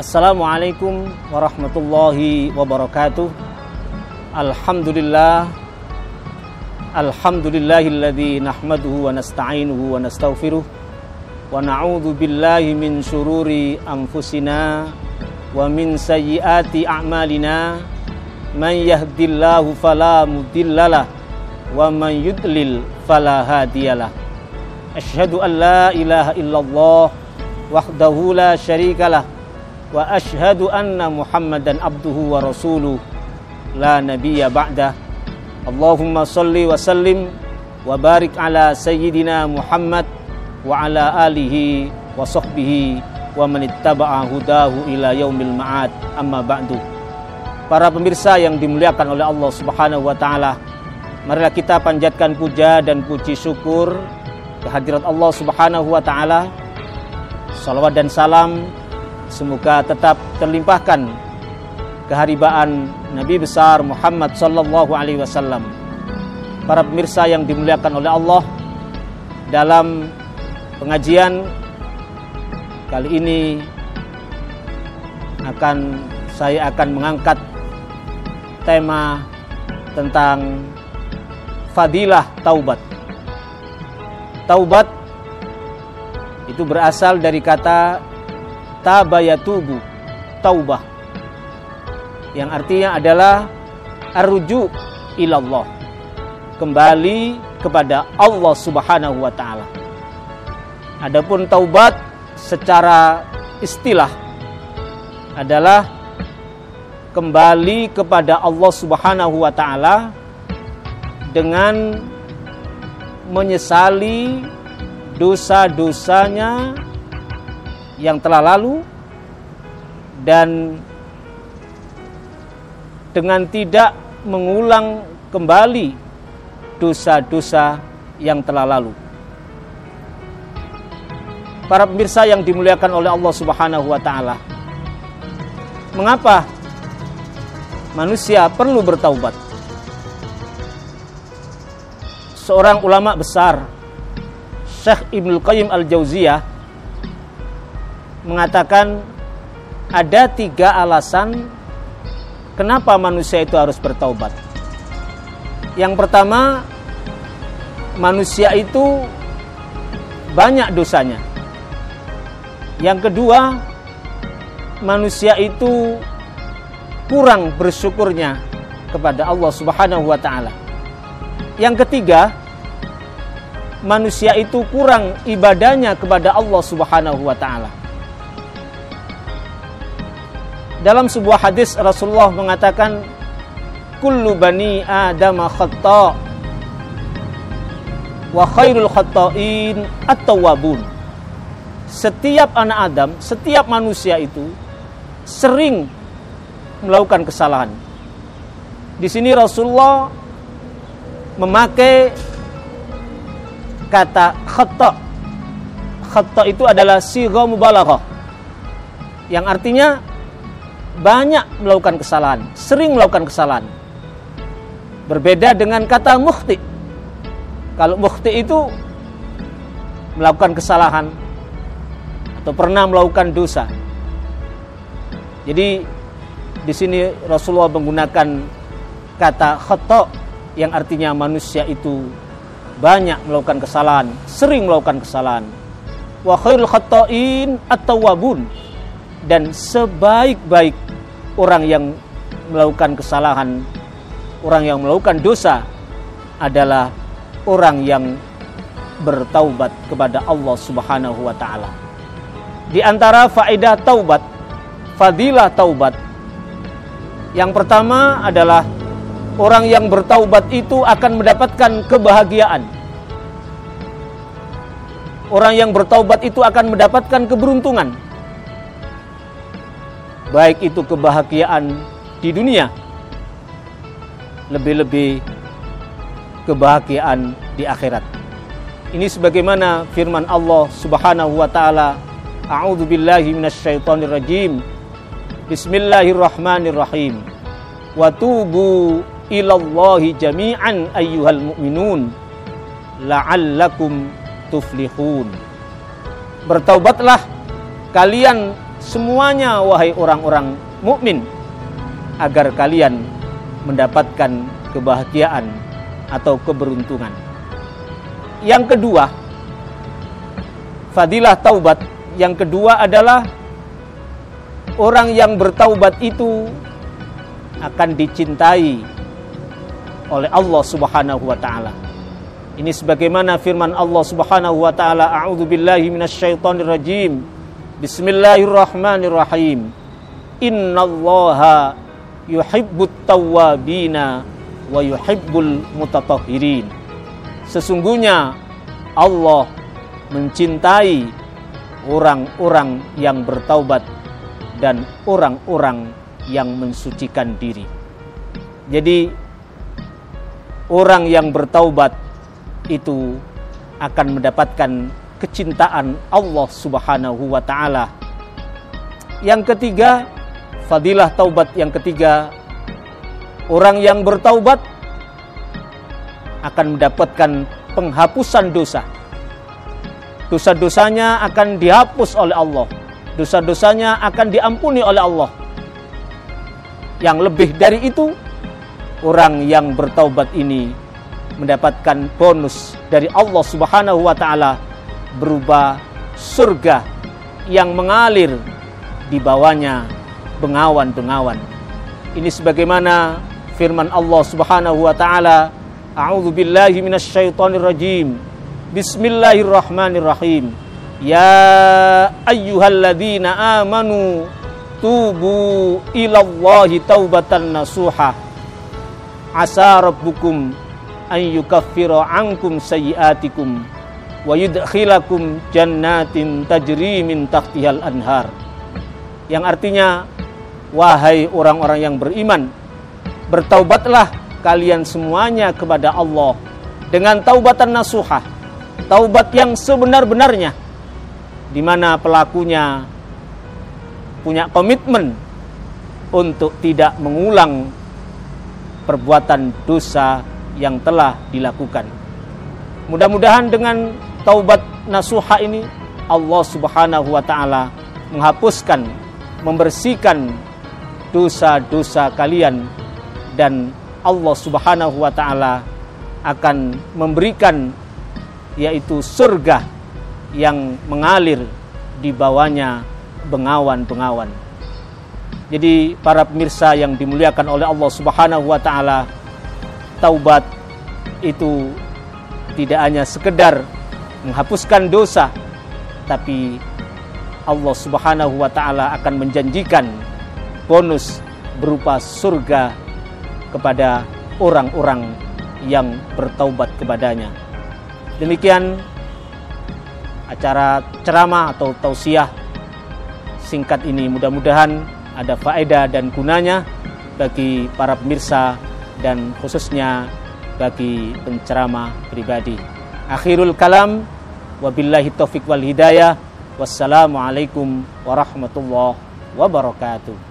Assalamualaikum warahmatullahi wabarakatuh. Alhamdulillah. Alhamdulillahilladzi nahmaduhu wa nasta'inuhu wa nastaghfiruh wa na'udzu billahi min syururi anfusina wa min sayyiati a'malina. Man yahdillahu fala mudhillalah wa man yudlil fala hadiyalah Asyhadu an la ilaha illallah wahdahu la syarikalah wa asyhadu anna muhammadan abduhu wa rasuluh. La nabiyya ba'dah Allahumma salli wa sallim wa barik ala sayyidina Muhammad wa ala alihi wa sahbihi wa man ittaba'a hudahu ila yaumil ma'ad. Amma ba'du. Para pemirsa yang dimuliakan oleh Allah Subhanahu wa taala marilah kita panjatkan puja dan puji syukur kehadirat Allah Subhanahu wa taala. Salawat dan salam semoga tetap terlimpahkan keharibaan Nabi besar Muhammad sallallahu alaihi wasallam. Para pemirsa yang dimuliakan oleh Allah dalam pengajian kali ini akan saya akan mengangkat tema tentang fadilah taubat. Taubat itu berasal dari kata tabayatubu, taubah. Yang artinya adalah arruju ilallah. Kembali kepada Allah Subhanahu wa taala. Adapun taubat secara istilah adalah kembali kepada Allah Subhanahu wa taala dengan menyesali dosa-dosanya yang telah lalu dan dengan tidak mengulang kembali dosa-dosa yang telah lalu. Para pemirsa yang dimuliakan oleh Allah Subhanahu wa taala. Mengapa manusia perlu bertaubat? Seorang ulama besar Syekh Ibnu Qayyim Al-Jauziyah mengatakan ada tiga alasan kenapa manusia itu harus bertaubat. Yang pertama, manusia itu banyak dosanya. Yang kedua, manusia itu kurang bersyukurnya kepada Allah Subhanahu wa taala. Yang ketiga, manusia itu kurang ibadahnya kepada Allah Subhanahu wa taala. Dalam sebuah hadis Rasulullah mengatakan kullu bani adam khata wa khairul khata'in at-tawwabun. Setiap anak Adam, setiap manusia itu sering melakukan kesalahan. Di sini Rasulullah memakai kata khata. Khata itu adalah sigha mubalaghah. Yang artinya banyak melakukan kesalahan, sering melakukan kesalahan. Berbeda dengan kata mukhti. Kalau mukhti itu melakukan kesalahan atau pernah melakukan dosa. Jadi di sini Rasulullah menggunakan kata khata yang artinya manusia itu banyak melakukan kesalahan, sering melakukan kesalahan. Wa khairul khata'in at-tawwabun dan sebaik-baik orang yang melakukan kesalahan, orang yang melakukan dosa adalah orang yang bertaubat kepada Allah Subhanahu wa taala. Di antara faedah taubat, fadilah taubat. Yang pertama adalah orang yang bertaubat itu akan mendapatkan kebahagiaan. Orang yang bertaubat itu akan mendapatkan keberuntungan baik itu kebahagiaan di dunia, lebih-lebih kebahagiaan di akhirat. Ini sebagaimana firman Allah Subhanahu wa taala, A'udzu billahi minasyaitonir rajim. Bismillahirrahmanirrahim. Wa tubu ilallahi jami'an ayyuhal mu'minun la'allakum tuflihun. Bertaubatlah kalian semuanya wahai orang-orang mukmin agar kalian mendapatkan kebahagiaan atau keberuntungan. Yang kedua, fadilah taubat. Yang kedua adalah orang yang bertaubat itu akan dicintai oleh Allah Subhanahu wa taala. Ini sebagaimana firman Allah Subhanahu wa taala, "A'udzu billahi minasyaitonir rajim. Bismillahirrahmanirrahim. Innallaha yuhibbut tawwabina wa yuhibbul mutatahhirin." Sesungguhnya Allah mencintai orang-orang yang bertaubat dan orang-orang yang mensucikan diri. Jadi orang yang bertaubat itu akan mendapatkan kecintaan Allah Subhanahu wa taala. Yang ketiga, fadilah taubat yang ketiga, orang yang bertaubat akan mendapatkan penghapusan dosa. Dosa-dosanya akan dihapus oleh Allah. Dosa-dosanya akan diampuni oleh Allah. Yang lebih dari itu, orang yang bertaubat ini mendapatkan bonus dari Allah Subhanahu wa taala berupa surga yang mengalir di bawahnya bengawan-bengawan. Ini sebagaimana firman Allah Subhanahu wa taala, A'udzu billahi minasyaitonir rajim. Bismillahirrahmanirrahim. Ya ayyuhalladzina amanu tubu ilallahi taubatan nasuha. Asa rabbukum an yukaffira ankum sayyiatikum wa yudkhilakum jannatin tajri min tahtihal anhar. Yang artinya wahai orang-orang yang beriman, bertaubatlah kalian semuanya kepada Allah dengan taubatan nasuhah taubat yang sebenar-benarnya di mana pelakunya punya komitmen untuk tidak mengulang perbuatan dosa yang telah dilakukan. Mudah-mudahan dengan taubat nasuha ini Allah Subhanahu wa taala menghapuskan, membersihkan dosa-dosa kalian dan Allah Subhanahu wa taala akan memberikan yaitu surga yang mengalir di bawahnya bengawan-bengawan. Jadi para pemirsa yang dimuliakan oleh Allah Subhanahu wa taala, taubat itu tidak hanya sekedar menghapuskan dosa, tapi Allah Subhanahu wa taala akan menjanjikan bonus berupa surga kepada orang-orang yang bertaubat kepadanya. Demikian acara ceramah atau tausiah singkat ini mudah-mudahan ada faedah dan gunanya bagi para pemirsa dan khususnya bagi penceramah pribadi. Akhirul kalam wabillahi taufik wal hidayah. Wassalamualaikum warahmatullahi wabarakatuh.